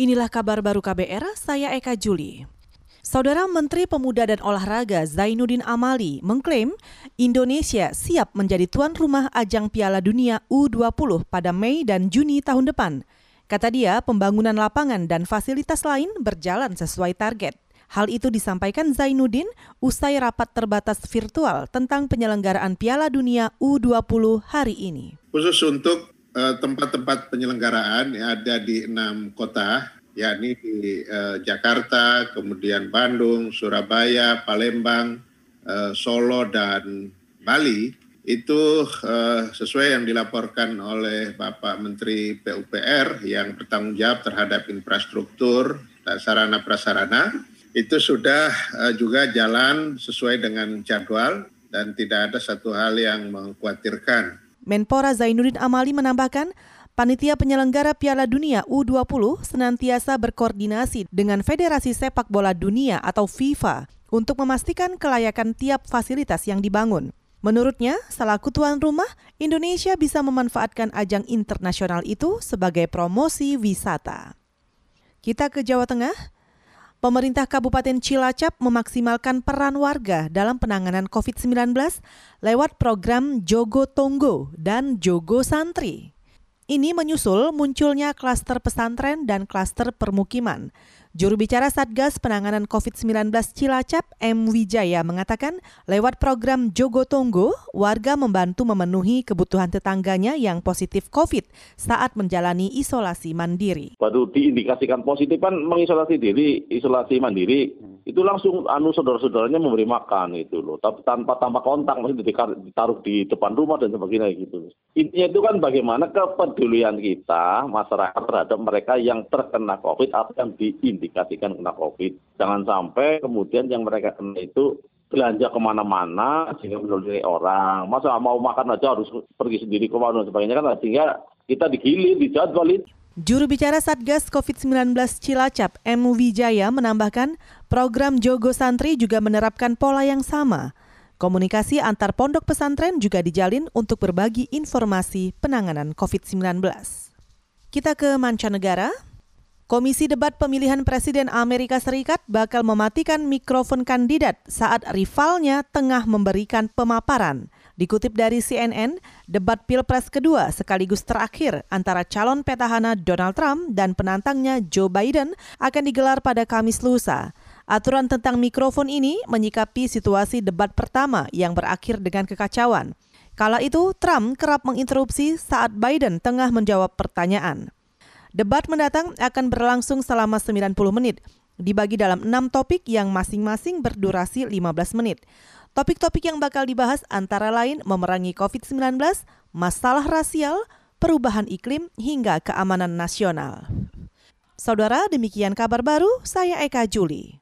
Inilah kabar baru KBR, saya Eka Juli. Saudara Menteri Pemuda dan Olahraga Zainuddin Amali mengklaim Indonesia siap menjadi tuan rumah ajang Piala Dunia U20 pada Mei dan Juni tahun depan. Kata dia, pembangunan lapangan dan fasilitas lain berjalan sesuai target. Hal itu disampaikan Zainuddin usai rapat terbatas virtual tentang penyelenggaraan Piala Dunia U20 hari ini. Khusus untuk tempat-tempat penyelenggaraan yang ada di enam kota, yakni di uh, Jakarta, kemudian Bandung, Surabaya, Palembang, uh, Solo, dan Bali, itu uh, sesuai yang dilaporkan oleh Bapak Menteri PUPR yang bertanggung jawab terhadap infrastruktur dan sarana prasarana, itu sudah uh, juga jalan sesuai dengan jadwal dan tidak ada satu hal yang mengkhawatirkan Menpora Zainuddin Amali menambahkan, Panitia penyelenggara Piala Dunia U20 senantiasa berkoordinasi dengan Federasi Sepak Bola Dunia atau FIFA untuk memastikan kelayakan tiap fasilitas yang dibangun. Menurutnya, selaku tuan rumah, Indonesia bisa memanfaatkan ajang internasional itu sebagai promosi wisata. Kita ke Jawa Tengah. Pemerintah Kabupaten Cilacap memaksimalkan peran warga dalam penanganan COVID-19 lewat program Jogo Tonggo dan Jogo Santri. Ini menyusul munculnya klaster pesantren dan klaster permukiman. Juru bicara Satgas Penanganan COVID-19 Cilacap, M. Wijaya, mengatakan lewat program Jogo Tonggo, warga membantu memenuhi kebutuhan tetangganya yang positif COVID saat menjalani isolasi mandiri. Baru diindikasikan positif kan mengisolasi diri, isolasi mandiri, itu langsung anu saudara-saudaranya memberi makan itu loh. Tapi tanpa tanpa kontak masih ditaruh di depan rumah dan sebagainya gitu. Intinya itu kan bagaimana kepedulian kita masyarakat terhadap mereka yang terkena covid atau yang diindikasikan kena covid. Jangan sampai kemudian yang mereka kena itu belanja ke mana-mana sehingga menulari orang. Masa mau makan aja harus pergi sendiri ke mana dan sebagainya kan sehingga kita digilir dijadwal itu Juru bicara Satgas COVID-19 Cilacap, M. Wijaya menambahkan, program Jogo Santri juga menerapkan pola yang sama. Komunikasi antar pondok pesantren juga dijalin untuk berbagi informasi penanganan COVID-19. Kita ke mancanegara. Komisi Debat Pemilihan Presiden Amerika Serikat bakal mematikan mikrofon kandidat saat rivalnya tengah memberikan pemaparan. Dikutip dari CNN, debat Pilpres kedua sekaligus terakhir antara calon petahana Donald Trump dan penantangnya Joe Biden akan digelar pada Kamis lusa. Aturan tentang mikrofon ini menyikapi situasi debat pertama yang berakhir dengan kekacauan. Kala itu, Trump kerap menginterupsi saat Biden tengah menjawab pertanyaan. Debat mendatang akan berlangsung selama 90 menit, dibagi dalam enam topik yang masing-masing berdurasi 15 menit. Topik-topik yang bakal dibahas antara lain memerangi COVID-19, masalah rasial, perubahan iklim, hingga keamanan nasional. Saudara, demikian kabar baru, saya Eka Juli.